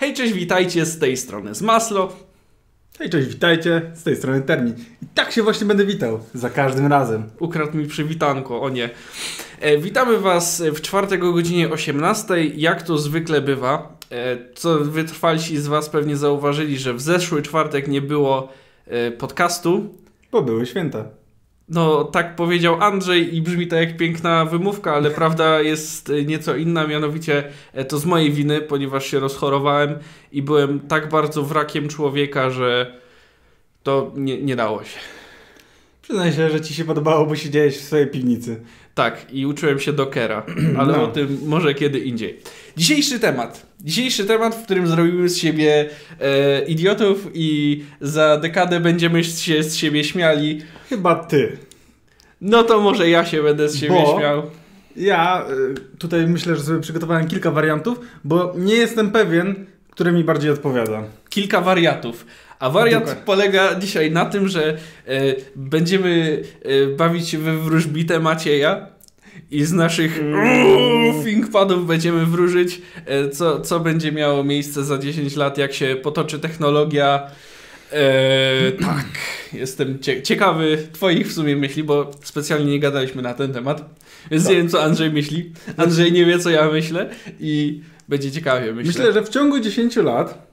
Hej, cześć, witajcie z tej strony z Maslo. Hej, cześć, witajcie, z tej strony Termin. I tak się właśnie będę witał, za każdym razem. Ukradł mi przywitanko, o nie. E, witamy Was w czwartek o godzinie 18, jak to zwykle bywa. E, co wytrwalsi z Was pewnie zauważyli, że w zeszły czwartek nie było e, podcastu. Bo były święta. No, tak powiedział Andrzej i brzmi to jak piękna wymówka, ale prawda jest nieco inna, mianowicie e, to z mojej winy, ponieważ się rozchorowałem i byłem tak bardzo wrakiem człowieka, że to nie, nie dało się. Przyznaj się, że ci się podobało, bo siedziałeś w swojej piwnicy. Tak, i uczyłem się Dockera, ale No. o tym może kiedy indziej. Dzisiejszy temat. Dzisiejszy temat, w którym zrobimy z siebie e, idiotów i za dekadę będziemy się z siebie śmiali. Chyba ty. No to może ja się będę z siebie Bo- śmiał. Ja y, tutaj myślę, że sobie przygotowałem kilka wariantów, bo nie jestem pewien, który mi bardziej odpowiada. kilka wariatów. A wariant Dokładnie. polega dzisiaj na tym, że e, będziemy e, bawić się we wróżbitę Macieja i z naszych mm. ThinkPadów będziemy wróżyć, e, co, co będzie miało miejsce za 10 lat, jak się potoczy technologia. E, tak, jestem cie ciekawy Twoich w sumie myśli, bo specjalnie nie gadaliśmy na ten temat, więc Tak. nie wiem, co Andrzej myśli. Andrzej nie wie, co ja myślę i będzie ciekawie, myślę. Myślę, że w ciągu 10 lat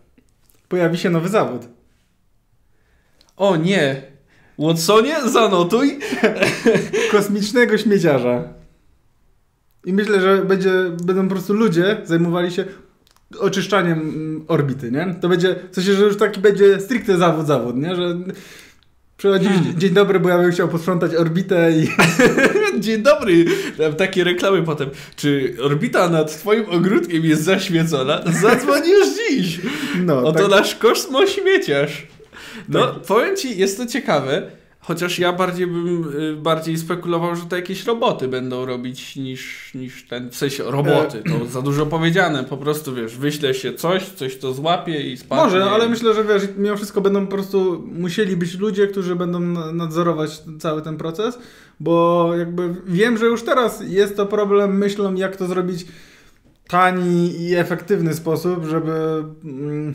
pojawi się nowy zawód. O nie! Watsonie, zanotuj. Kosmicznego śmieciarza. I myślę, że będzie, będą po prostu ludzie zajmowali się oczyszczaniem mm, orbity, nie? To będzie, w sensie, że już taki będzie stricte zawód, zawód, nie? Że przychodzi Hmm. dzień dobry, bo ja bym chciał posprzątać orbitę i Dzień dobry. Tam takie reklamy potem. Czy orbita nad twoim ogródkiem jest zaświecona? Zadzwoń już dziś. no, Oto tak, nasz kosmośmieciarz. No, Tak. powiem ci, jest to ciekawe. Chociaż ja bardziej bym y, bardziej spekulował, że to jakieś roboty będą robić niż, niż ten. W sensie roboty, to za dużo powiedziane. Po prostu wiesz, wyśle się coś, coś to złapie i spadnie. Może, ale myślę, że wiesz, mimo wszystko będą po prostu musieli być ludzie, którzy będą na- nadzorować cały ten proces, bo jakby wiem, że już teraz jest to problem myślą, jak to zrobić tani i efektywny sposób, żeby mm,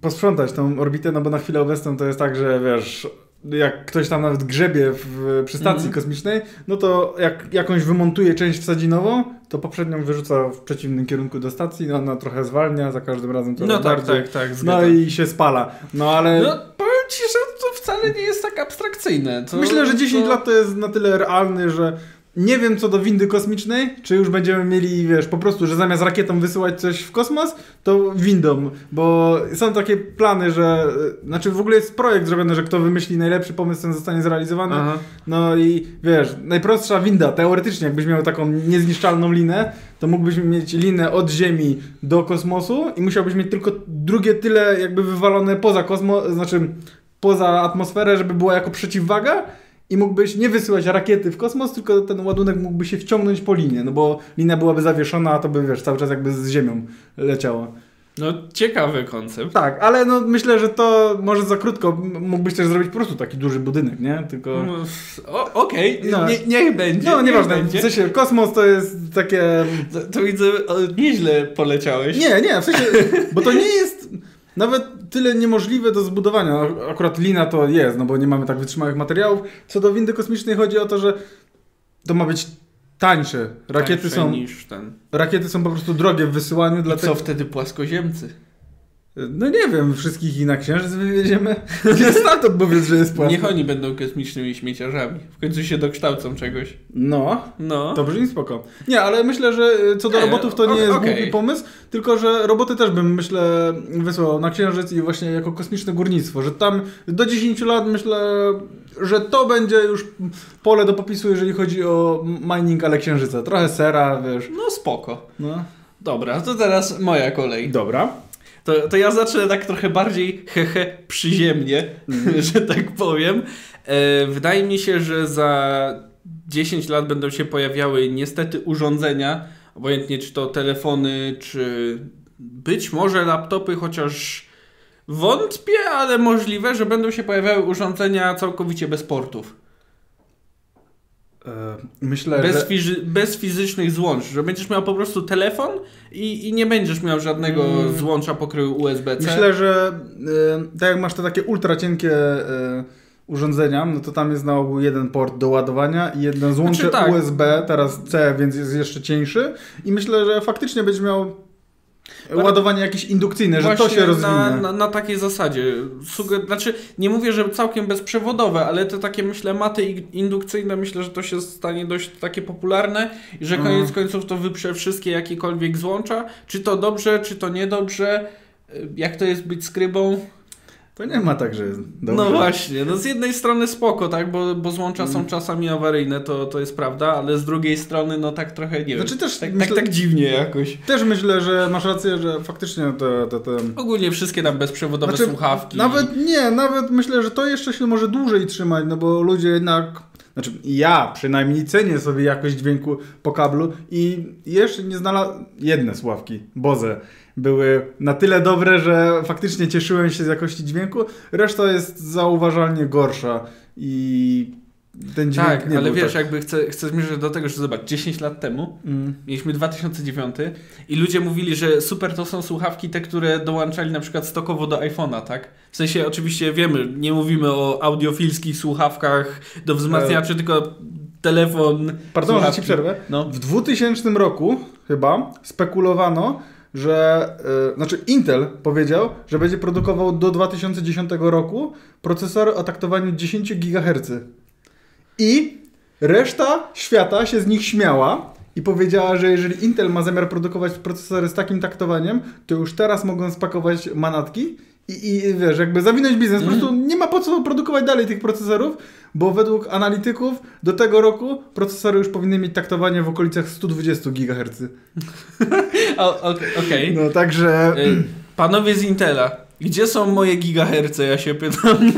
posprzątać tą orbitę, no bo na chwilę obecną to jest tak, że wiesz, jak ktoś tam nawet grzebie w, przy stacji Mhm. kosmicznej, no to jak jakąś wymontuje część wsadzinową, to poprzednią wyrzuca w przeciwnym kierunku do stacji, no ona trochę zwalnia, za każdym razem to No tak, bardziej. tak, tak. No i się spala. No ale No, powiem ci, że to wcale nie jest tak abstrakcyjne. To, myślę, że 10 to... lat to jest na tyle realny, że nie wiem co do windy kosmicznej, czy już będziemy mieli, wiesz, po prostu, że zamiast rakietą wysyłać coś w kosmos, to windą, bo są takie plany, że, znaczy w ogóle jest projekt zrobiony, że kto wymyśli najlepszy pomysł, ten zostanie zrealizowany. Aha. No i wiesz, najprostsza winda, teoretycznie, jakbyś miał taką niezniszczalną linę, to mógłbyś mieć linę od Ziemi do kosmosu i musiałbyś mieć tylko drugie tyle jakby wywalone poza kosmos, znaczy poza atmosferę, żeby była jako przeciwwaga i mógłbyś nie wysyłać rakiety w kosmos, tylko ten ładunek mógłby się wciągnąć po linie, no bo linia byłaby zawieszona, a to by wiesz, cały czas jakby z Ziemią leciało. No, ciekawy koncept. Tak, ale no myślę, że to może za krótko, mógłbyś też zrobić po prostu taki duży budynek, nie? Tylko... No, Okej, No. nie, niech będzie. No, nieważne. Będzie. W sensie kosmos to jest takie. To, to widzę, o, nieźle poleciałeś. Nie, nie, w sensie. Bo to nie jest nawet tyle niemożliwe do zbudowania. Akurat lina to jest, no bo nie mamy tak wytrzymałych materiałów. Co do windy kosmicznej chodzi o to, że to ma być tańsze. Rakiety Tańsze są, Niż ten. rakiety są po prostu drogie w wysyłaniu, I dlatego. co wtedy płaskoziemcy? No nie wiem, wszystkich ich na księżyc wywieziemy. Stamtąd powiedz, że jest płasko. Niech oni będą kosmicznymi śmieciarzami. W końcu się dokształcą czegoś. No, No. To brzmi spoko. Nie, ale myślę, że y, co do Nie, robotów to nie jest okej. głupi pomysł, tylko że roboty też bym, myślę, wysłał na Księżyc i właśnie jako kosmiczne górnictwo, że tam do 10 lat myślę, że to będzie już pole do popisu, jeżeli chodzi o mining, ale Księżyca. Trochę sera, wiesz. No spoko. No. Dobra, to teraz moja kolej. Dobra. To, to ja zacznę tak trochę bardziej hehe przyziemnie, że tak powiem. E, wydaje mi się, że za 10 lat będą się pojawiały niestety urządzenia, obojętnie czy to telefony, czy być może laptopy, chociaż wątpię, ale możliwe, że będą się pojawiały urządzenia całkowicie bez portów. E, Myślę, Bez, że... fizy- bez fizycznych złącz, że będziesz miał po prostu telefon i, i nie będziesz miał żadnego Mm. złącza pokroju USB-C. Myślę, że e, tak jak masz te takie ultra cienkie e, urządzenia, no to tam jest na ogół jeden port do ładowania i jedno złącze Znaczy tak. USB, teraz C, więc jest jeszcze cieńszy i myślę, że faktycznie będziesz miał ładowanie jakieś indukcyjne, że to się rozwinie. Na, na, na takiej zasadzie. Suge- znaczy, nie mówię, że całkiem bezprzewodowe, ale te takie, myślę, maty indukcyjne, myślę, że to się stanie dość takie popularne i że Mhm. koniec końców to wyprze wszystkie jakiekolwiek złącza. Czy to dobrze, czy to niedobrze. Y, Jak to jest być skrybą? To nie ma tak, że dobrze. No właśnie, no z jednej strony spoko, tak, bo, bo złącza są Mm. czasami awaryjne, to, to jest prawda, ale z drugiej strony, no tak trochę, nie Znaczy wiem, też tak, myślę- tak, tak dziwnie jakoś. Też myślę, że masz rację, że faktycznie te... te, te... Ogólnie wszystkie tam bezprzewodowe Znaczy, słuchawki. Nawet nie, nawet myślę, że to jeszcze się może dłużej trzymać, no bo ludzie jednak. Znaczy, ja przynajmniej cenię sobie jakość dźwięku po kablu i jeszcze nie znalazłem. Jedne sławki, Boze, były na tyle dobre, że faktycznie cieszyłem się z jakości dźwięku. Reszta jest zauważalnie gorsza i ten dźwięk Tak, ale wiesz, tak. jakby chcę, chcę zmierzyć do tego, że zobacz, 10 lat temu Mm. mieliśmy 2009 i ludzie mówili, że super to są słuchawki te, które dołączali na przykład stokowo do iPhone'a, tak? W sensie oczywiście wiemy, nie mówimy o audiofilskich słuchawkach do wzmacniaczy, tylko telefon. Pardon, że ci słuchawki. przerwę. No. W 2000 roku chyba spekulowano, że e, znaczy Intel powiedział, że będzie produkował do 2010 roku procesory o taktowaniu 10 GHz. I reszta świata się z nich śmiała i powiedziała, że jeżeli Intel ma zamiar produkować procesory z takim taktowaniem, to już teraz mogą spakować manatki i, i wiesz, jakby zawinąć biznes. Po prostu nie ma po co produkować dalej tych procesorów, bo według analityków do tego roku procesory już powinny mieć taktowanie w okolicach 120 GHz. Okej. No także... Y, Panowie z Intela, gdzie są moje gigaherce? Ja się pytam.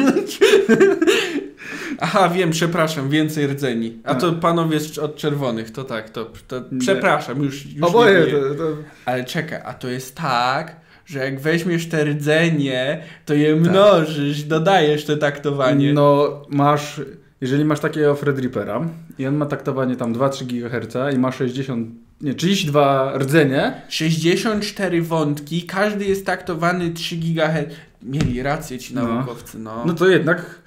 Aha, wiem, przepraszam, więcej rdzeni. A to panowie z- od czerwonych, to tak, to, to przepraszam, już, już Oboje nie to, to, Ale czekaj, a to jest tak, że jak weźmiesz te rdzenie, to je mnożysz, dodajesz te taktowanie. No, masz, jeżeli masz takiego Threadrippera i on ma taktowanie tam 2-3 GHz i ma 60, nie, 32 rdzenie, 64 wątki, każdy jest taktowany 3 GHz. Mieli rację ci No. naukowcy, no. no to jednak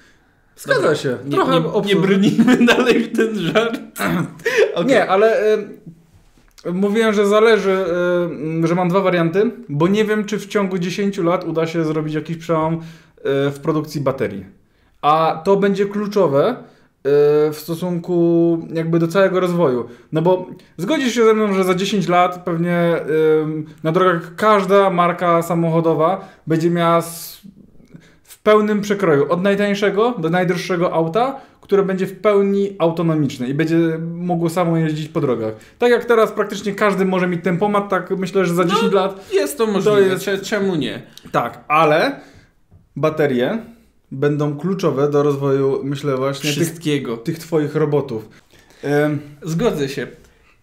zgadza Dobra, się. Trochę nie, nie brnijmy dalej w ten żart. Okej. Nie, ale y, mówiłem, że zależy, y, że mam dwa warianty, bo nie wiem, czy w ciągu 10 lat uda się zrobić jakiś przełom y, w produkcji baterii. A to będzie kluczowe y, w stosunku jakby do całego rozwoju. No bo zgodzisz się ze mną, że za 10 lat pewnie na drogach każda marka samochodowa będzie miała pełnym przekroju od najtańszego do najdroższego auta, które będzie w pełni autonomiczne i będzie mogło samo jeździć po drogach. Tak jak teraz praktycznie każdy może mieć tempomat, tak myślę, że za 10 lat Jest to możliwe, jest- Cze- czemu nie? tak, ale baterie będą kluczowe do rozwoju, myślę właśnie tych, Wszystkiego. tych twoich robotów. Ym, Zgodzę się.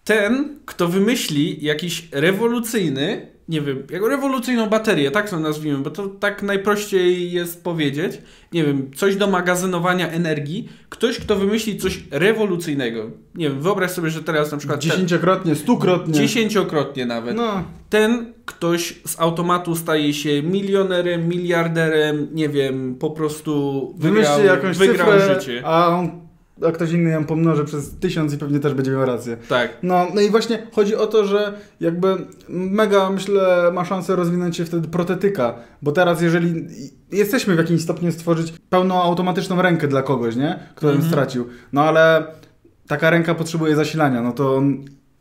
Ten, kto wymyśli jakiś rewolucyjny, nie wiem, jak rewolucyjną baterię, tak to nazwijmy, bo to tak najprościej jest powiedzieć, nie wiem, coś do magazynowania energii, ktoś, kto wymyśli coś rewolucyjnego. Nie wiem, wyobraź sobie, że teraz na przykład... dziesięciokrotnie, stukrotnie. Dziesięciokrotnie nawet. No, Ten ktoś z automatu staje się milionerem, miliarderem, nie wiem, po prostu wygrał, wymyślcie jakąś wygrał cyfrę, życie. a, on, a ktoś inny ją pomnoży przez tysiąc i pewnie też będzie miał rację. Tak. No, no i właśnie chodzi o to, że jakby mega, myślę, ma szansę rozwinąć się wtedy protetyka, bo teraz jeżeli jesteśmy w jakimś stopniu stworzyć pełną automatyczną rękę dla kogoś, nie? Kto ją Mhm. stracił, no ale taka ręka potrzebuje zasilania, no to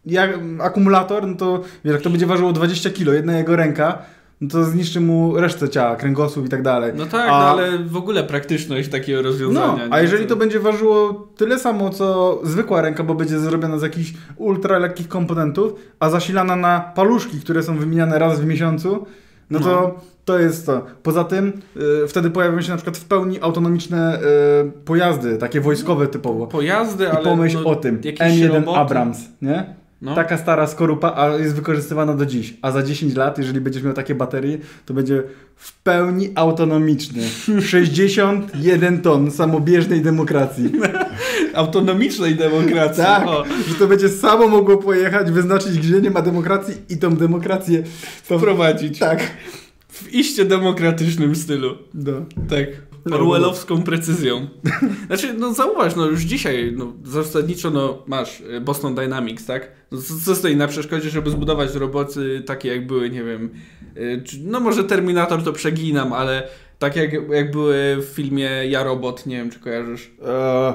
jak akumulator, no to wiesz, jak to będzie ważyło 20 kg, jedna jego ręka, no to zniszczy mu resztę ciała, kręgosłup i tak dalej. No tak, A- no ale w ogóle praktyczność takiego No, rozwiązania. a nie? jeżeli to będzie ważyło tyle samo, co zwykła ręka, bo będzie zrobiona z jakichś ultra lekkich komponentów, a zasilana na paluszki, które są wymieniane raz w miesiącu, no to No. to jest to. Poza tym y, wtedy pojawią się na przykład w pełni autonomiczne y, pojazdy, takie wojskowe typowo. Pojazdy, I ale pomyśl no, o tym. jakieś M1 roboty. Abrams, nie? No. Taka stara skorupa, a jest wykorzystywana do dziś. A za 10 lat, jeżeli będziesz miał takie baterie, to będzie w pełni autonomiczny. 61 ton samobieżnej demokracji. Autonomicznej demokracji. Tak, O, że to będzie samo mogło pojechać, wyznaczyć, gdzie nie ma demokracji i tą demokrację to wprowadzić. Tak. W iście demokratycznym stylu. No. Tak. Orwellowską precyzją. Znaczy, no zauważ, no już dzisiaj no, zasadniczo no, masz e, Boston Dynamics, tak? No, co, co stoi na przeszkodzie, żeby zbudować roboty takie jak były, nie wiem, e, czy- no może Terminator to przeginam, ale tak jak, jak były w filmie Ja Robot, nie wiem czy kojarzysz. E,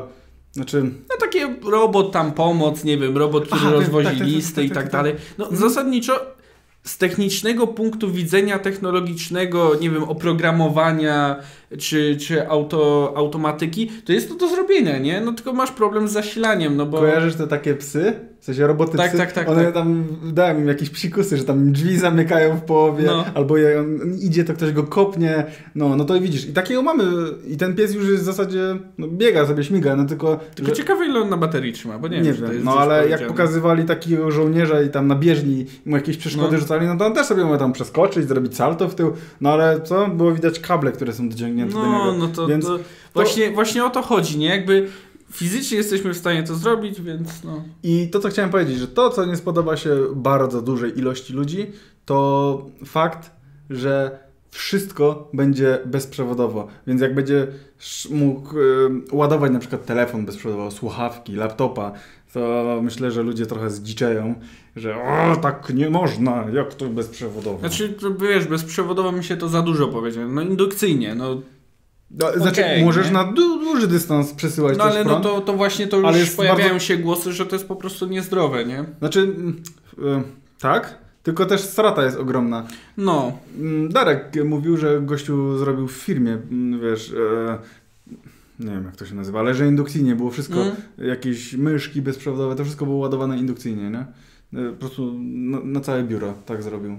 znaczy, No takie robot tam pomoc, nie wiem, robot, który Aha, wiem, rozwozi tak, tak, tak, listy tak, i tak, tak tak. dalej. No zasadniczo z technicznego punktu widzenia technologicznego, nie wiem, oprogramowania czy, czy auto, automatyki, to jest to do zrobienia, nie? No tylko masz problem z zasilaniem, no bo... kojarzysz te takie psy? W sensie roboty Tak, psy? tak, tak, One tak. tam dają im jakieś psikusy, że tam drzwi zamykają w połowie, No. albo jak on idzie, to ktoś go kopnie. No, no to widzisz. I takiego mamy. I ten pies już jest w zasadzie, no, biega sobie, śmiga, no tylko... Tylko że- ciekawe ile on na baterii trzyma, bo nie, Nie, wiem, wiem, jest no ale jak pokazywali takiego żołnierza i tam na bieżni mu jakieś przeszkody No. rzucali, no to on też sobie mógł tam przeskoczyć, zrobić salto w tył, no ale co? Było widać kable, które są dociągnięte do No, niego. no to, Więc to, właśnie, właśnie o to chodzi, nie? Jakby fizycznie jesteśmy w stanie to zrobić, więc no... I to, co chciałem powiedzieć, że to, co nie spodoba się bardzo dużej ilości ludzi, to fakt, że wszystko będzie bezprzewodowo. Więc jak będzie mógł y, ładować na przykład telefon bezprzewodowo, słuchawki, laptopa, to myślę, że ludzie trochę zdziczeją, że o, tak nie można, jak to bezprzewodowo. Znaczy, to, wiesz, bezprzewodowo mi się to za dużo powiedziane. No indukcyjnie, no no, znaczy, okej, możesz nie? na du duży dystans przesyłać No ale no to, to właśnie to już pojawiają bardzo- się głosy, że to jest po prostu niezdrowe, nie? Znaczy, mm, y, tak, tylko też strata jest ogromna. No. Mm, Darek mówił, że gościu zrobił w firmie, mm, wiesz, e, nie wiem jak to się nazywa, ale że indukcyjnie było wszystko, Mm. jakieś myszki bezprzewodowe, to wszystko było ładowane indukcyjnie, nie? E, Po prostu na, na całe biuro tak zrobił.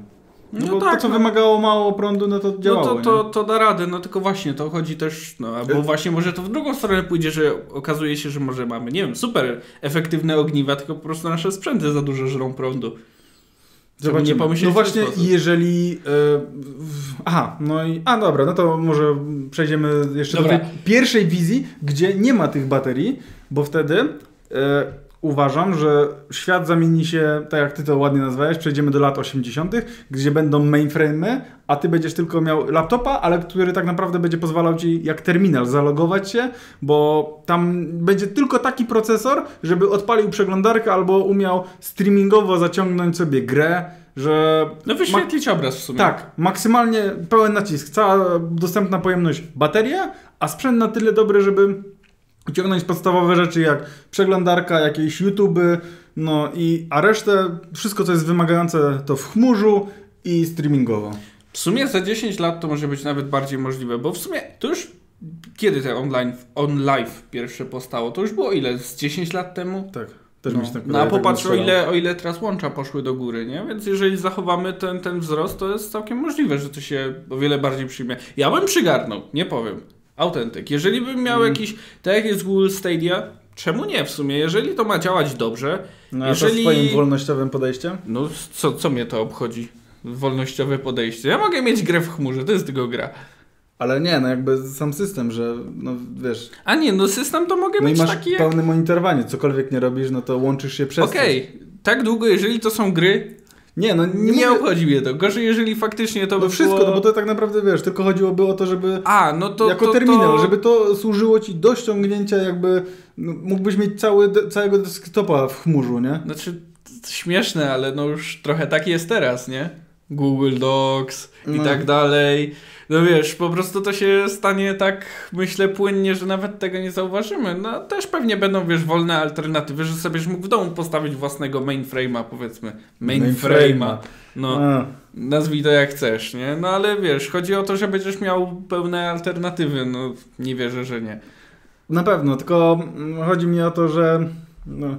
No, No bo tak, to, co no. wymagało mało prądu, no to No działało, to, to, nie? to da radę, no tylko właśnie to chodzi też, no albo Y- właśnie może to w drugą stronę pójdzie, że okazuje się, że może mamy, nie wiem, super efektywne ogniwa, tylko po prostu nasze sprzęty za dużo żrą prądu. Czemu Zobaczymy. nie pomyśleć No właśnie, jeżeli. W, aha, no i. A dobra, no to może przejdziemy jeszcze Dobra. do tej pierwszej wizji, gdzie nie ma tych baterii, bo wtedy e, uważam, że świat zamieni się, tak jak ty to ładnie nazwałeś, przejdziemy do lat 80., gdzie będą mainframe'y, a ty będziesz tylko miał laptopa, ale który tak naprawdę będzie pozwalał ci jak terminal zalogować się, bo tam będzie tylko taki procesor, żeby odpalił przeglądarkę albo umiał streamingowo zaciągnąć sobie grę, że No wyświetlić obraz w sumie. tak, maksymalnie pełen nacisk, cała dostępna pojemność bateria, a sprzęt na tyle dobry, żeby ciągnąć podstawowe rzeczy jak przeglądarka, jakieś YouTube, no i a resztę, wszystko co jest wymagające to w chmurzu i streamingowo. W sumie za 10 lat to może być nawet bardziej możliwe, bo w sumie to już kiedy te online, on live pierwsze powstało? To już było ile? Z 10 lat temu? Tak, też No, mi się tak no a tak popatrz o ile, o ile teraz łącza poszły do góry, nie? Więc jeżeli zachowamy ten, ten wzrost, to jest całkiem możliwe, że to się o wiele bardziej przyjmie. Ja bym przygarnął, nie powiem. Autentyk. Jeżeli bym miał Mm. jakiś, tak jak jest Google Stadia, czemu nie w sumie? Jeżeli to ma działać dobrze, No a jeżeli- swoim wolnościowym podejściem? no co, co mnie to obchodzi? Wolnościowe podejście. Ja mogę mieć grę w chmurze, to jest tylko gra. Ale nie, no jakby sam system, że no wiesz, A nie, no system to mogę no i mieć masz taki jak... pełne monitorowanie, cokolwiek nie robisz, no to łączysz się przez. Okej, tak długo, jeżeli to są gry, Nie, no nie, nie, mówię- obchodzi mnie to. Gorzej, jeżeli faktycznie to No by wszystko, było... no bo to tak naprawdę wiesz, tylko chodziłoby o to, żeby A, no to jako to, terminal, to... żeby to służyło ci do ściągnięcia jakby, no, mógłbyś mieć cały, całego desktopa w chmurzu, nie? Znaczy, śmieszne, ale no już trochę tak jest teraz, nie? Google Docs i No. tak dalej. No wiesz, po prostu to się stanie tak, myślę, płynnie, że nawet tego nie zauważymy. No też pewnie będą, wiesz, wolne alternatywy, że sobie mógł w domu postawić własnego mainframe'a, powiedzmy. Mainframe'a. No, A, nazwij to jak chcesz, nie? No ale wiesz, chodzi o to, że będziesz miał pełne alternatywy. No, nie wierzę, że nie. na pewno, tylko chodzi mi o to, że no,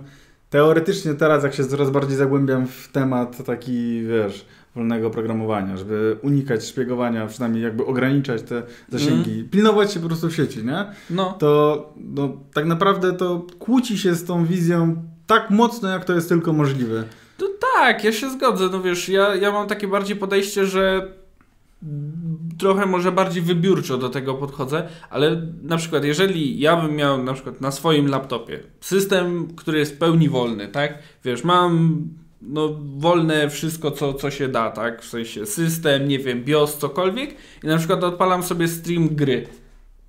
teoretycznie teraz jak się coraz bardziej zagłębiam w temat taki, wiesz, wolnego programowania, żeby unikać szpiegowania, przynajmniej jakby ograniczać te zasięgi, pilnować się po prostu w sieci, nie? No. to no, tak naprawdę to kłóci się z tą wizją tak mocno, jak to jest tylko możliwe. To tak, ja się zgodzę. No wiesz, ja, ja mam takie bardziej podejście, że trochę może bardziej wybiórczo do tego podchodzę, ale na przykład jeżeli ja bym miał na przykład na swoim laptopie system, który jest w pełni wolny, tak? Wiesz, mam no wolne wszystko, co, co się da, tak? W sensie system, nie wiem, BIOS, cokolwiek i na przykład odpalam sobie stream gry.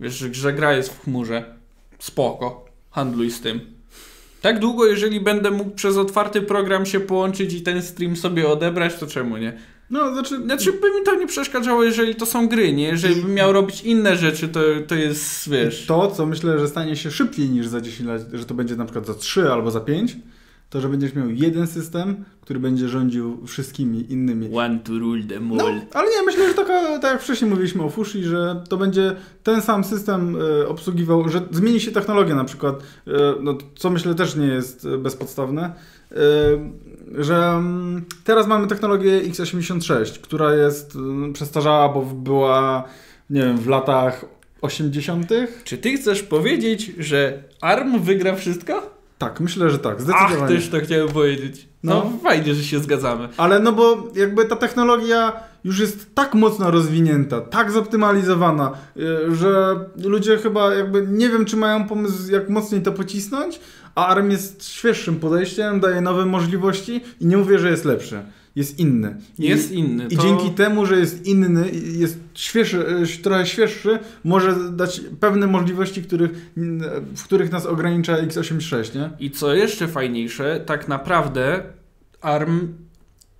Wiesz, że, że gra jest w chmurze. Spoko. Handluj z tym. Tak długo, jeżeli będę mógł przez otwarty program się połączyć i ten stream sobie odebrać, to czemu nie? No, znaczy... Znaczy by mi to nie przeszkadzało, jeżeli to są gry, nie? Jeżeli bym miał robić inne rzeczy, to, to jest, wiesz... To, co myślę, że stanie się szybciej niż za 10 lat, że to będzie na przykład za 3 albo za 5, to, że będziesz miał jeden system, który będzie rządził wszystkimi innymi. One to rule them all. No, ale nie, myślę, że taka, tak jak wcześniej mówiliśmy o Fushi, że to będzie ten sam system e, obsługiwał, że zmieni się technologia na przykład, e, no, co myślę też nie jest e, bezpodstawne, że mm, teraz mamy technologię x86, która jest mm, przestarzała, bo była, nie wiem, w latach 80. Czy ty chcesz powiedzieć, że ARM wygra wszystko? Tak, myślę, że tak, zdecydowanie. Ach, też to chciałem powiedzieć. No, No. fajnie, że się zgadzamy. Ale no bo jakby ta technologia już jest tak mocno rozwinięta, tak zoptymalizowana, y, że ludzie chyba jakby nie wiem, czy mają pomysł, jak mocniej to pocisnąć, a ARM jest świeższym podejściem, daje nowe możliwości i nie mówię, że jest lepszy. Jest inny. I- Jest inny. I to... dzięki temu, że jest inny, i jest świeższy, y, trochę świeższy, może dać pewne możliwości, których, w których nas ogranicza x86, nie? I co jeszcze fajniejsze, tak naprawdę ARM,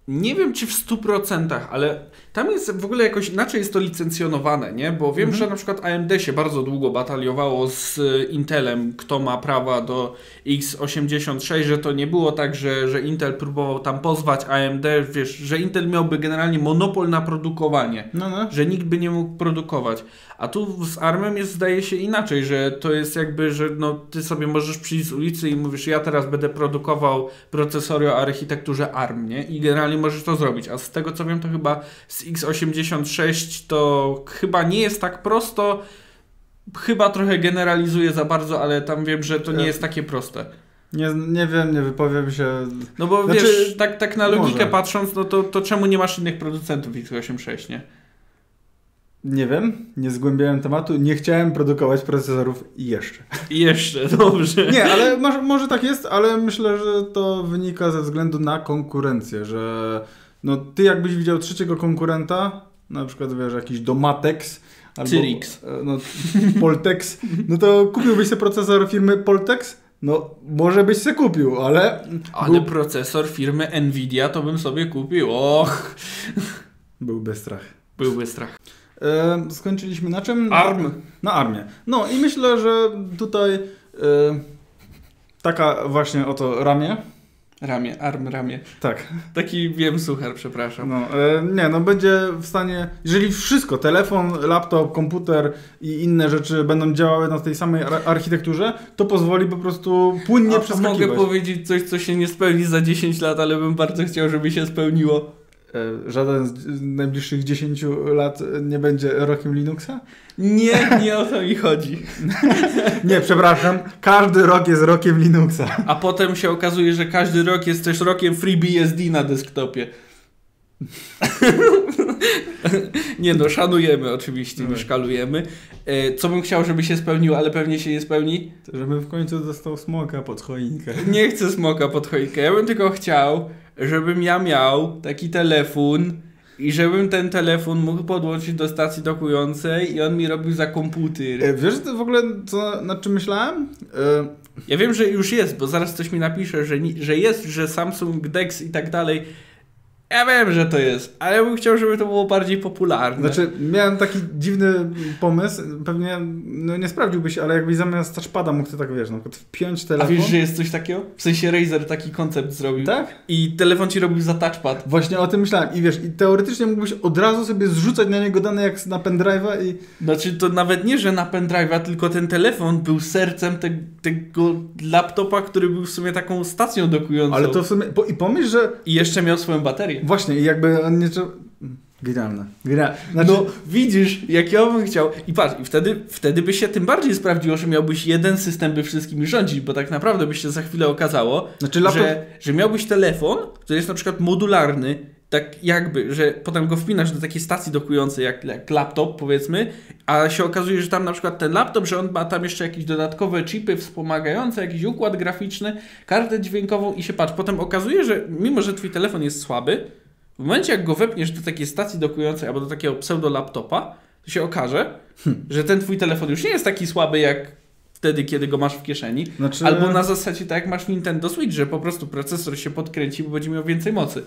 nie wiem czy w 100%, ale tam jest w ogóle jakoś inaczej jest to licencjonowane, nie? Bo wiem, Mhm. że na przykład AMD się bardzo długo bataliowało z y, Intelem, kto ma prawa do x86, że to nie było tak, że, że Intel próbował tam pozwać AMD, wiesz, że Intel miałby generalnie monopol na produkowanie No, no. że nikt by nie mógł produkować. A tu z ARMem jest zdaje się inaczej, że to jest jakby, że no, ty sobie możesz przyjść z ulicy i mówisz, ja teraz będę produkował procesory o architekturze ARM, nie? I generalnie możesz to zrobić. A z tego co wiem, to chyba z x86 to chyba nie jest tak prosto. Chyba trochę generalizuję za bardzo, ale tam wiem, że to nie Ja- jest takie proste. Nie, nie wiem, nie wypowiem się. No bo Znaczy, wiesz, tak, tak na logikę może. patrząc, no to, to czemu nie masz innych producentów x86, nie? Nie wiem, nie zgłębiałem tematu, nie chciałem produkować procesorów jeszcze. Jeszcze, dobrze. Nie, ale może, może tak jest, ale myślę, że to wynika ze względu na konkurencję, że no ty jakbyś widział trzeciego konkurenta, na przykład wiesz, jakiś Domatex albo Cyrix. e, no, Poltex, no to kupiłbyś sobie procesor firmy Poltex? No, może byś se kupił, ale... Ale był- procesor firmy Nvidia to bym sobie kupił. Och, Byłby strach. byłby strach. E, skończyliśmy na czym? ARM. Na armię. No i myślę, że tutaj e, taka właśnie oto ramię. Ramię, arm, ramię. Tak. Taki wiem suchar, przepraszam. No, e, nie, no będzie w stanie, jeżeli wszystko, telefon, laptop, komputer i inne rzeczy będą działały na tej samej ar- architekturze, to pozwoli po prostu płynnie A przeskakiwać. mogę powiedzieć coś, co się nie spełni za 10 lat, ale bym bardzo chciał, żeby się spełniło. E, żaden z najbliższych 10 lat nie będzie rokiem Linuxa? Nie, nie o to mi chodzi. Nie, przepraszam, każdy rok jest rokiem Linuxa. A potem się okazuje, że każdy rok jest też rokiem FreeBSD na desktopie. nie no, szanujemy oczywiście, nie Tak. szkalujemy. E, Co bym chciał, żeby się spełniło, ale pewnie się nie spełni? Żebym w końcu dostał smoka pod choinkę. Nie chcę smoka pod choinkę. Ja bym tylko chciał, żebym ja miał taki telefon i żebym ten telefon mógł podłączyć do stacji dokującej i on mi robił za komputer. E, Wiesz w ogóle, co, nad czym myślałem? E, Ja wiem, że już jest, bo zaraz ktoś mi napisze, że, że jest, że Samsung Dex i tak dalej. Ja wiem, że to jest, ale ja bym chciał, żeby to było bardziej popularne. Znaczy, miałem taki dziwny pomysł, pewnie no nie sprawdziłbyś, ale jakbyś zamiast touchpada mógł to tak, wiesz, na przykład wpiąć A telefon. wiesz, że jest coś takiego? W sensie Razer taki koncept zrobił. Tak? I telefon ci robił za touchpad. Właśnie o tym myślałem i wiesz, i teoretycznie mógłbyś od razu sobie zrzucać na niego dane jak na pendrive'a i... Znaczy to nawet nie, że na pendrive'a, tylko ten telefon był sercem te, tego laptopa, który był w sumie taką stacją dokującą. Ale to w sumie... I pomyśl, że I jeszcze miał swoją baterię. Właśnie, i jakby on nie trzeba... Genialne. Genialne. Znaczy, No widzisz, jak ja bym chciał. I patrz, i wtedy, wtedy by się tym bardziej sprawdziło, że miałbyś jeden system, by wszystkimi rządzić, bo tak naprawdę by się za chwilę okazało, znaczy laptop... że, że miałbyś telefon, który jest na przykład modularny tak jakby, że potem go wpinasz do takiej stacji dokującej jak, jak laptop powiedzmy, a się okazuje, że tam na przykład ten laptop, że on ma tam jeszcze jakieś dodatkowe chipy wspomagające, jakiś układ graficzny, kartę dźwiękową i się patrz, potem okazuje, że mimo, że twój telefon jest słaby, w momencie jak go wepniesz do takiej stacji dokującej albo do takiego pseudo laptopa, to się okaże, hmm. że ten twój telefon już nie jest taki słaby jak wtedy, kiedy go masz w kieszeni. Znaczy... Albo na zasadzie tak jak masz Nintendo Switch, że po prostu procesor się podkręci, bo będzie miał więcej mocy.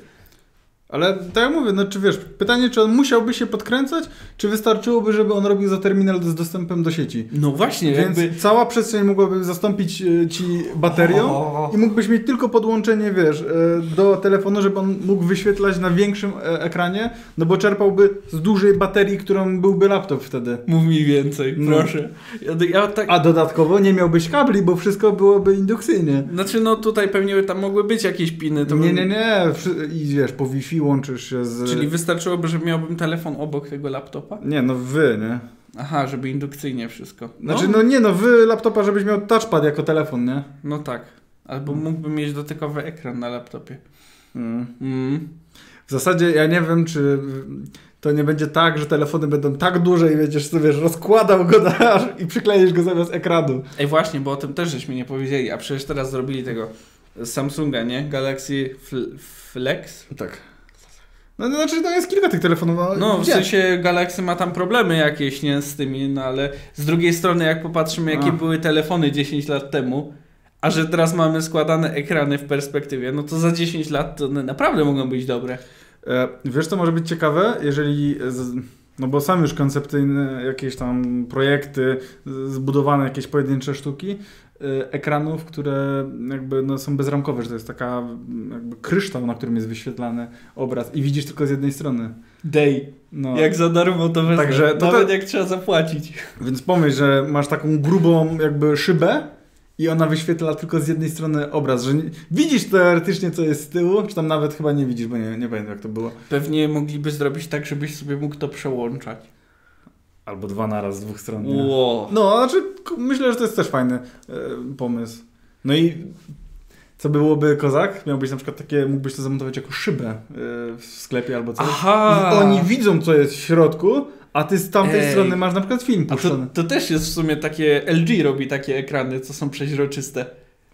Ale tak jak mówię, no czy wiesz, pytanie, czy on musiałby się podkręcać, czy wystarczyłoby, żeby on robił za terminal z dostępem do sieci? No właśnie, Więc jakby... cała przestrzeń mogłaby zastąpić e, ci baterią oh. i mógłbyś mieć tylko podłączenie, wiesz, e, do telefonu, żeby on mógł wyświetlać na większym e, ekranie, no bo czerpałby z dużej baterii, którą byłby laptop wtedy. Mów mi więcej, no. proszę. Ja, ja tak... A dodatkowo nie miałbyś kabli, bo wszystko byłoby indukcyjnie. Znaczy, no tutaj pewnie tam mogły być jakieś piny. To nie, nie, nie. I wiesz, po Wi-Fi łączysz się z... Czyli wystarczyłoby, że miałbym telefon obok tego laptopa? Nie, no wy, nie? Aha, żeby indukcyjnie wszystko. No. Znaczy, no nie, no wy laptopa, żebyś miał touchpad jako telefon, nie? No tak. Albo hmm. mógłbym mieć dotykowy ekran na laptopie. Mm. Mm. W zasadzie ja nie wiem, czy to nie będzie tak, że telefony będą tak duże i będziesz sobie rozkładał go na, i przykleisz go zamiast ekranu. Ej, właśnie, bo o tym też żeśmy nie powiedzieli, a przecież teraz zrobili tego Samsunga, nie? Galaxy Flex? Tak. No, no znaczy, to jest kilka tych telefonów. No, no w sensie Galaxy ma tam problemy jakieś, nie, z tymi, no ale z drugiej strony, jak popatrzymy, jakie a. były telefony 10 lat temu, a że teraz mamy składane ekrany w perspektywie, no to za 10 lat to naprawdę mogą być dobre. E, wiesz, co może być ciekawe, jeżeli... Z no bo sam już koncepcyjne jakieś tam projekty, zbudowane jakieś pojedyncze sztuki ekranów, które jakby no, są bezramkowe, że to jest taka jakby kryształ, na którym jest wyświetlany obraz i widzisz tylko z jednej strony. Day. No. Jak za darmo to wezmę, Także, to nawet to... jak trzeba zapłacić. Więc pomyśl, że masz taką grubą jakby szybę, i ona wyświetla tylko z jednej strony obraz, że nie, widzisz teoretycznie co jest z tyłu, czy tam nawet chyba nie widzisz, bo nie, nie pamiętam jak to było. Pewnie mogliby zrobić tak, żebyś sobie mógł to przełączać. Albo dwa naraz z dwóch stron. Wow. No, znaczy myślę, że to jest też fajny e, pomysł. No i co byłoby kozak? Miałbyś na przykład takie, mógłbyś to zamontować jako szybę e, w sklepie albo coś. Aha. I oni widzą co jest w środku, a ty z tamtej Ej. strony masz na przykład film puszczony. To, to, też jest w sumie takie, LG robi takie ekrany, co są przeźroczyste.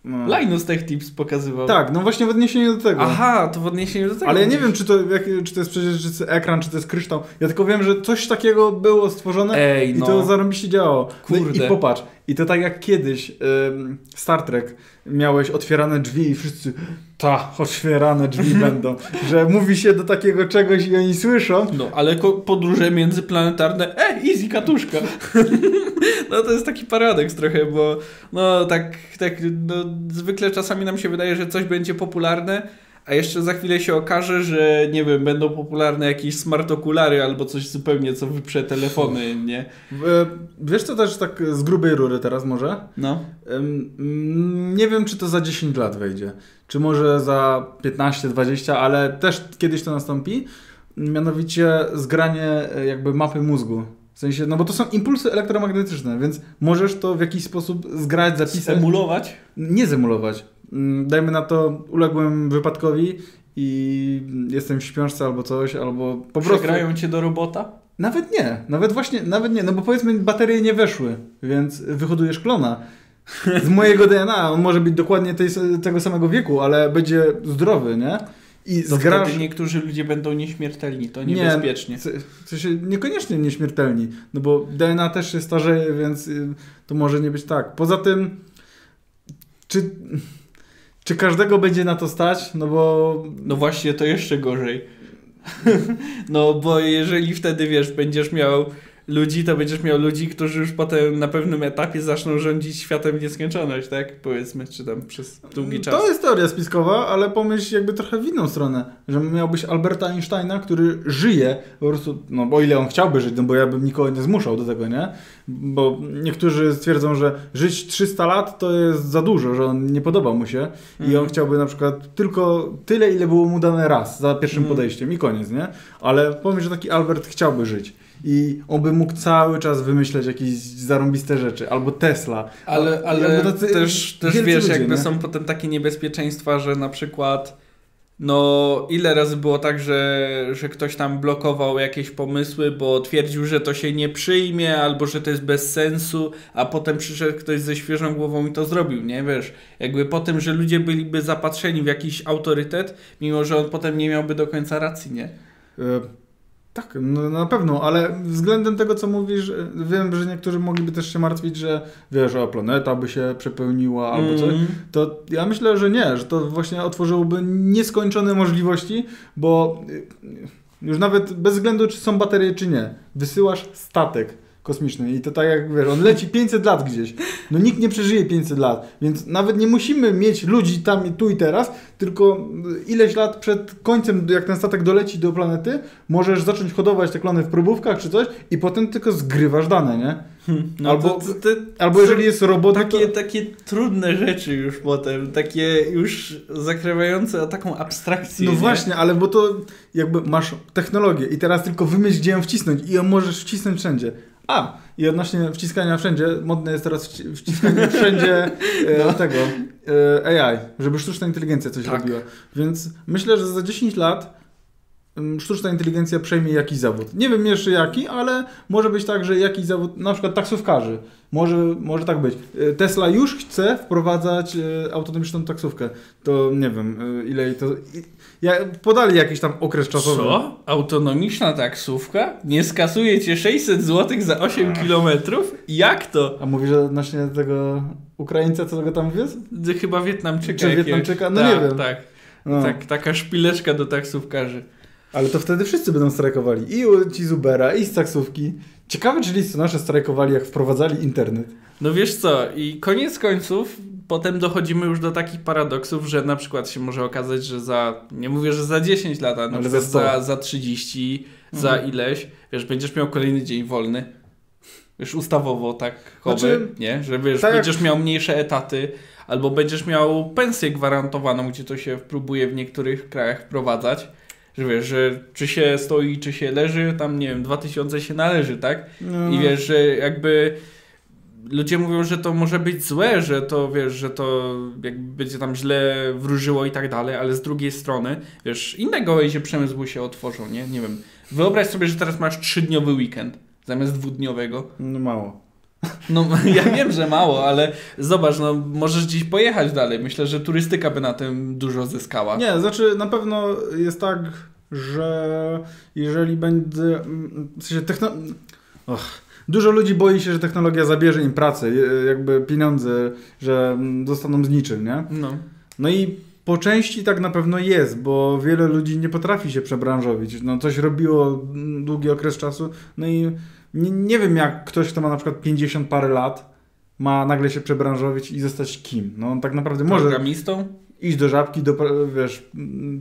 No. Linus Tech Tips pokazywał. Tak, no właśnie w odniesieniu do tego. Aha, to w odniesieniu do tego. Ale ja nie wiem, czy to, jak, czy to jest przecież ekran, czy to jest kryształ. Ja tylko wiem, że coś takiego było stworzone Ej, no. i to zarobiście działało. Kurde. No i, I popatrz, i to tak jak kiedyś ym, Star Trek miałeś otwierane drzwi i wszyscy ta, otwierane drzwi będą. Że mówi się do takiego czegoś i oni słyszą. No, ale podróże międzyplanetarne, e, easy katuszka. no to jest taki paradoks trochę, bo no tak, tak no, zwykle czasami nam się wydaje, że coś będzie popularne, a jeszcze za chwilę się okaże, że nie wiem, będą popularne jakieś smart okulary albo coś zupełnie, co wyprze telefony, nie? Wiesz co też tak z grubej rury teraz może? No. Nie wiem, czy to za 10 lat wejdzie. Czy może za 15-20, ale też kiedyś to nastąpi. Mianowicie zgranie e, jakby mapy mózgu. W sensie, no bo to są impulsy elektromagnetyczne, więc możesz to w jakiś sposób zgrać, zapisać. Emulować? Nie zemulować. Mm, dajmy na to, uległem wypadkowi i jestem w śpiączce albo coś, albo po prostu... Przegrają cię do robota? Nawet nie, nawet właśnie, nawet nie, no bo powiedzmy baterie nie weszły, więc wyhodujesz klona. Z mojego DNA, on może być dokładnie tej, tego samego wieku, ale będzie zdrowy, nie? I to zgrasz... wtedy niektórzy ludzie będą nieśmiertelni, to niebezpiecznie. Nie, sensie niekoniecznie nieśmiertelni, no bo DNA też się starzeje, więc y, to może nie być tak. Poza tym, czy czy każdego będzie na to stać? No bo... No właśnie, to jeszcze gorzej. no bo jeżeli wtedy, wiesz, będziesz miał ludzi, to będziesz miał ludzi, którzy już potem na pewnym etapie zaczną rządzić światem w nieskończoność, tak? Powiedzmy, czy tam przez długi czas. To jest teoria spiskowa, ale pomyśl jakby trochę w inną stronę, że miałbyś Alberta Einsteina, który żyje po prostu, no bo ile on chciałby żyć, no bo ja bym nikogo nie zmuszał do tego, nie? Bo niektórzy stwierdzą, że żyć 300 lat to jest za dużo, że on nie podoba mu się i on mhm. chciałby na przykład tylko tyle, ile było mu dane raz za pierwszym mm. podejściem i koniec, nie? Ale pomyśl, że taki Albert chciałby żyć i on by mógł cały czas wymyśleć jakieś zarąbiste rzeczy, albo Tesla. Ale, ale też, też wiesz, ludzie, jakby nie? są potem takie niebezpieczeństwa, że na przykład no ile razy było tak, że, że ktoś tam blokował jakieś pomysły, bo twierdził, że to się nie przyjmie, albo że to jest bez sensu, a potem przyszedł ktoś ze świeżą głową i to zrobił, nie? Wiesz, jakby po tym, że ludzie byliby zapatrzeni w jakiś autorytet, mimo że on potem nie miałby do końca racji, nie? E, tak, no na pewno, ale względem tego, co mówisz, wiem, że niektórzy mogliby też się martwić, że wiesz, a planeta by się przepełniła albo coś. Mm. To ja myślę, że nie, że to właśnie otworzyłoby nieskończone możliwości, bo y, już nawet bez względu, czy są baterie, czy nie, wysyłasz statek kosmiczny i to tak jak wiesz, on leci 500 lat gdzieś. No nikt nie przeżyje 500 lat, więc nawet nie musimy mieć ludzi tam i tu i teraz, tylko ileś lat przed końcem, jak ten statek doleci do planety, możesz zacząć hodować te klony w próbówkach czy coś i potem tylko zgrywasz dane, nie? No Albo- to, to, to, Albo jeżeli jest robot, takie, takie trudne rzeczy już potem, takie już zakrywające taką abstrakcję. No nie? właśnie, ale bo to jakby masz technologię i teraz tylko wymyśl, gdzie ją wcisnąć i ją możesz wcisnąć wszędzie. A, i odnośnie wciskania wszędzie, modne jest teraz wci- wciskanie wszędzie e, tego e, AI, żeby sztuczna inteligencja coś Tak. robiła. Więc myślę, że za 10 lat sztuczna inteligencja przejmie jakiś zawód. Nie wiem jeszcze jaki, ale może być tak, że jakiś zawód, na przykład taksówkarzy. Może, może tak być. E, Tesla już chce wprowadzać e, autonomiczną taksówkę. To nie wiem, e, ile jej to... Ja, podali jakiś tam okres czasowy. Co? Autonomiczna taksówka? Nie skasuje cię 600 zł za 8 kilometrów? Jak to? A mówi, że odnośnie tego Ukraińca, co go tam wiózł? Chyba Wietnamczyka. Czy. Wietnamczyka? No tak, nie wiem. Tak, No. tak, taka szpileczka do taksówkarzy. Ale to wtedy wszyscy będą strajkowali. I ci z Ubera, i z taksówki. Ciekawe, czy listonosze strajkowali, jak wprowadzali internet. No wiesz co, i koniec końców potem dochodzimy już do takich paradoksów, że na przykład się może okazać, że za, nie mówię, że za 10 lat, ale na Ale za 100. za, za 30, za Mhm. ileś, wiesz, będziesz miał kolejny dzień wolny. Wiesz, ustawowo tak, chowy, Znaczy, nie? Że wiesz, tak jak- będziesz miał mniejsze etaty, albo będziesz miał pensję gwarantowaną, gdzie to się próbuje w niektórych krajach wprowadzać. Że wiesz, że czy się stoi, czy się leży, tam nie wiem, 2000 się należy, tak? No. I wiesz, że jakby ludzie mówią, że to może być złe, że to wiesz, że to jakby będzie tam źle wróżyło i tak dalej, ale z drugiej strony, wiesz, inne gałęzie przemysłu się otworzą, nie? Nie wiem. Wyobraź sobie, że teraz masz trzydniowy weekend zamiast dwudniowego. No mało. No ja wiem, że mało, ale zobacz, no możesz gdzieś pojechać dalej. Myślę, że turystyka by na tym dużo zyskała. Nie, znaczy na pewno jest tak, że jeżeli będzie... mm, W sensie techno... Och. Dużo ludzi boi się, że technologia zabierze im pracę, jakby pieniądze, że zostaną z niczym, nie? No. No i po części tak na pewno jest, bo wiele ludzi nie potrafi się przebranżowić. No coś robiło długi okres czasu, no i nie, nie wiem jak ktoś, kto ma na przykład 50 parę lat, ma nagle się przebranżowić i zostać kim. No on tak naprawdę może Programistą? iść do żabki, do, wiesz,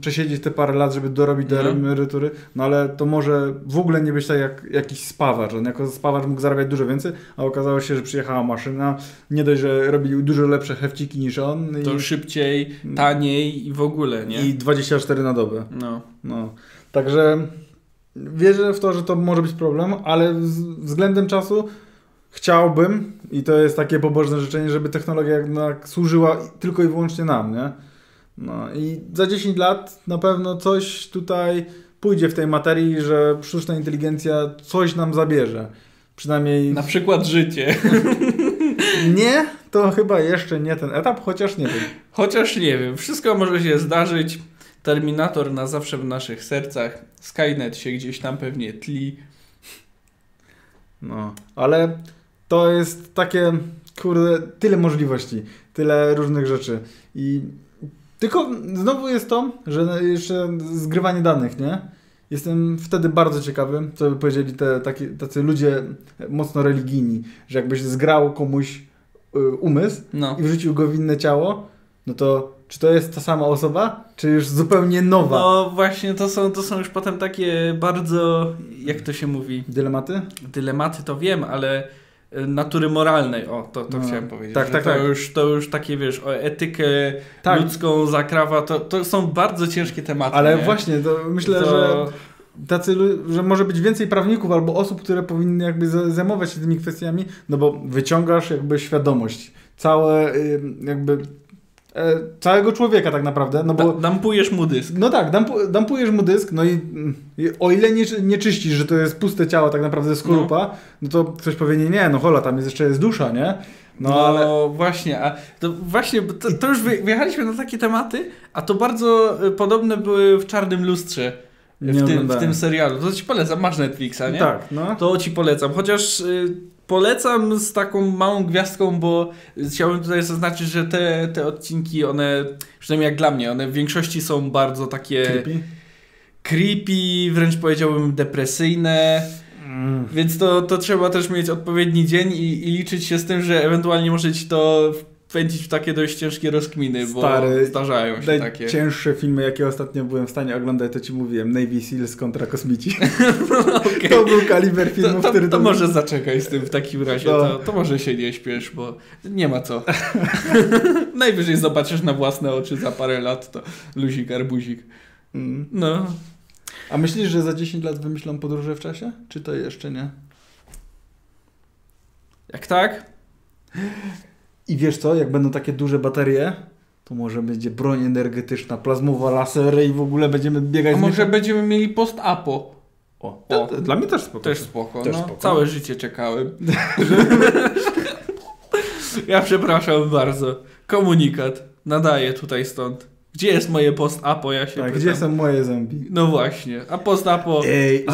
przesiedzieć te parę lat, żeby dorobić do No. emerytury, no ale to może w ogóle nie być tak jak jakiś spawacz. On jako spawacz mógł zarabiać dużo więcej, a okazało się, że przyjechała maszyna, nie dość, że robi dużo lepsze hefciki niż on To i, szybciej, taniej i w ogóle, nie? i 24 na dobę. No. No. Także wierzę w to, że to może być problem, ale względem czasu chciałbym, i to jest takie pobożne życzenie, żeby technologia jednak służyła tylko i wyłącznie nam, nie? No i za 10 lat na pewno coś tutaj pójdzie w tej materii, że sztuczna inteligencja coś nam zabierze. Przynajmniej Na przykład życie. nie, to chyba jeszcze nie ten etap, chociaż nie wiem. Chociaż nie wiem, wszystko może się zdarzyć. Terminator na zawsze w naszych sercach. Skynet się gdzieś tam pewnie tli. No, ale to jest takie, kurde, tyle możliwości, tyle różnych rzeczy. I tylko znowu jest to, że jeszcze zgrywanie danych, nie? Jestem wtedy bardzo ciekawy, co by powiedzieli te takie, tacy ludzie mocno religijni, że jakbyś zgrał komuś y, umysł No. i wrzucił go w inne ciało, no to czy to jest ta sama osoba, czy już zupełnie nowa? No właśnie, to są, to są już potem takie bardzo, jak to się mówi, Dylematy? dylematy, to wiem, ale y, natury moralnej, o, to, to No. chciałem powiedzieć. Tak, tak, to, tak. Już, to już takie, wiesz, o etykę Tak. ludzką zakrawa, to, to są bardzo ciężkie tematy. Ale nie? właśnie, to myślę, to... że tacy, że może być więcej prawników albo osób, które powinny jakby za- zajmować się tymi kwestiami, no bo wyciągasz jakby świadomość. Całe jakby e, całego człowieka tak naprawdę, no bo... Da, dampujesz mu dysk. No tak, dampu, dampujesz mu dysk, no i, i o ile nie, nie czyścisz, że to jest puste ciało tak naprawdę skorupa, no. no to ktoś powie, nie, nie, no hola, tam jest jeszcze jest dusza, nie? No, no ale... właśnie, a to właśnie, to, to już wyjechaliśmy na takie tematy, a to bardzo y, podobne były w Czarnym Lustrze. W tym, w tym, serialu. To ci polecam, masz Netflixa, nie? Tak, no. To ci polecam. Chociaż y, polecam z taką małą gwiazdką, bo chciałbym tutaj zaznaczyć, że te, te odcinki, one, przynajmniej jak dla mnie, one w większości są bardzo takie creepy, creepy wręcz powiedziałbym depresyjne. Mm. Więc to, to trzeba też mieć odpowiedni dzień i, i liczyć się z tym, że ewentualnie może ci to wpędzić w takie dość ciężkie rozkminy, Stary, bo zdarzają się takie. cięższe filmy, jakie ostatnio byłem w stanie oglądać, to ci mówiłem. Navy Seals kontra kosmici. okay. To był kaliber filmu, to, to, który... To, to może zaczekaj z tym w takim razie. No. To, to może się nie śpiesz, bo nie ma co. Najwyżej zobaczysz na własne oczy za parę lat, to luzik, arbuzik. Mm. No. A myślisz, że za 10 lat wymyślą podróże w czasie? Czy to jeszcze nie? Jak tak? I wiesz co, jak będą takie duże baterie, to może będzie broń energetyczna, plazmowa, lasery i w ogóle będziemy biegać... A może będziemy mieli post-apo. O, to, to, dla mnie też spoko. Też spoko. Też no, spoko. Całe życie czekałem. ja przepraszam bardzo. Komunikat. Nadaję tutaj stąd. Gdzie jest moje post-apo? Ja się tak, gdzie są moje zombie? No właśnie. A post-apo,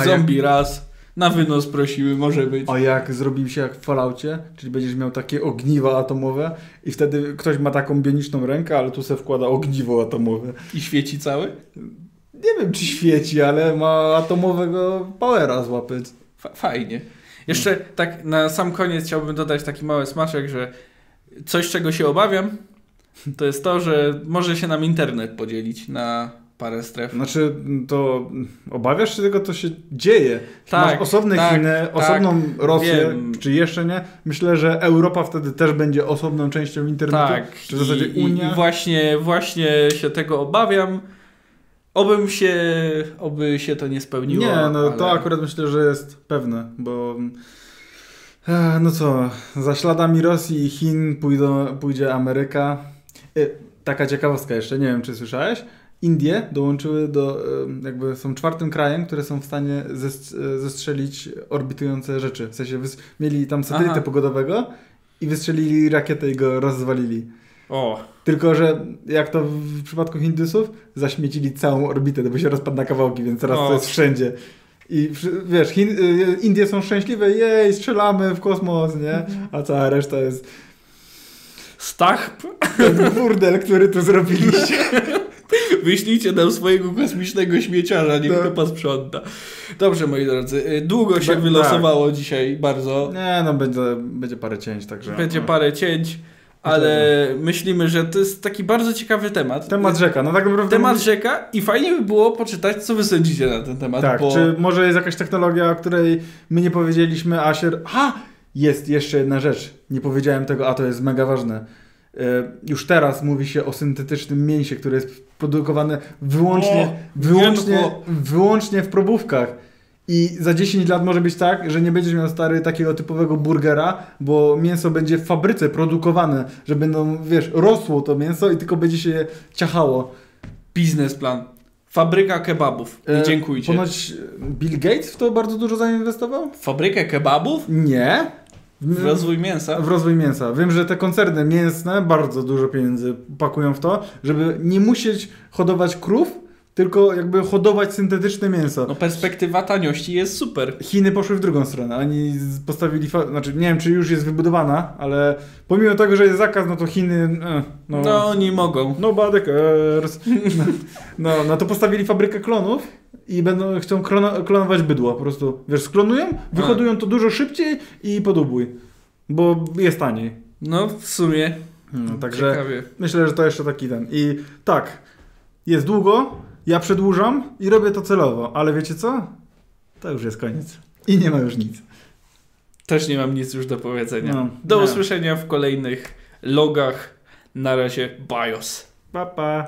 zombie jak... raz. Na wynos prosiły, może być. A jak zrobił się jak w Falloutie, czyli będziesz miał takie ogniwa atomowe i wtedy ktoś ma taką bioniczną rękę, ale tu se wkłada ogniwo atomowe. I świeci cały? Nie wiem, czy świeci, ale ma atomowego powera złapać. Fajnie. Jeszcze tak na sam koniec chciałbym dodać taki mały smaczek, że coś, czego się obawiam, to jest to, że może się nam internet podzielić na parę stref. Znaczy, to obawiasz się tego, co się dzieje? Tak, Masz osobne tak, Chiny, tak, osobną Rosję, wiem. czy jeszcze nie? Myślę, że Europa wtedy też będzie osobną częścią internetu. Tak. Czy w zasadzie I, Unia? I właśnie, właśnie się tego obawiam. Obym się, oby się to nie spełniło. Nie, no ale... to akurat myślę, że jest pewne, bo e, no co, za śladami Rosji i Chin pójdą, pójdzie Ameryka. E, taka ciekawostka jeszcze, nie wiem czy słyszałeś, Indie dołączyły do, jakby są czwartym krajem, które są w stanie zestrzelić orbitujące rzeczy. W sensie mieli tam satelitę Aha. pogodowego i wystrzelili rakietę i go rozwalili. O. Tylko, że jak to w przypadku Hindusów, zaśmiecili całą orbitę, bo się rozpadł na kawałki, więc teraz o. to jest wszędzie. I wiesz, Chin, y, Indie są szczęśliwe, jej, strzelamy w kosmos, nie? Mhm. A cała reszta jest... Stach? Ten burdel, który tu zrobiliście. Wyślijcie nam swojego kosmicznego śmieciarza, niech to posprząta. Dobrze, moi drodzy. Y, długo się tak, wylosowało tak. dzisiaj bardzo. Nie, no będzie, będzie parę cięć, także. Będzie no. parę cięć. Ale myślimy, że to jest taki bardzo ciekawy temat. Temat rzeka, no tak naprawdę. Temat rzeka i fajnie by było poczytać, co wy sądzicie na ten temat. Tak, bo... czy może jest jakaś technologia, o której my nie powiedzieliśmy, a się... Ha! Jest jeszcze jedna rzecz. Nie powiedziałem tego, a to jest mega ważne już teraz mówi się o syntetycznym mięsie, które jest produkowane wyłącznie, o, wyłącznie, wyłącznie w probówkach. I za 10 lat może być tak, że nie będziesz miał stary takiego typowego burgera, bo mięso będzie w fabryce produkowane, że będą, wiesz, rosło to mięso i tylko będzie się ciachało. Biznesplan. Fabryka kebabów. I e, dziękujcie. Ponoć Bill Gates w to bardzo dużo zainwestował? Fabrykę kebabów? Nie. W rozwój mięsa? W rozwój mięsa. Wiem, że te koncerny mięsne bardzo dużo pieniędzy pakują w to, żeby nie musieć hodować krów, tylko jakby hodować syntetyczne mięso. No perspektywa taniości jest super. Chiny poszły w drugą stronę. Oni postawili, znaczy nie wiem czy już jest wybudowana, ale pomimo tego, że jest zakaz, no to Chiny... Eh, no, no oni mogą. No bad cares. No, no, no to postawili fabrykę klonów i będą, chcą klonować bydło po prostu. Wiesz, sklonują, wyhodują to dużo szybciej i podobuj. Bo jest taniej. No, w sumie. No, także Ciekawie. myślę, że to jeszcze taki ten. I tak, jest długo, ja przedłużam i robię to celowo, ale wiecie co? To już jest koniec. I nie ma już nic. Też nie mam nic już do powiedzenia. No, do usłyszenia w kolejnych logach. Na razie, BIOS. Pa, pa.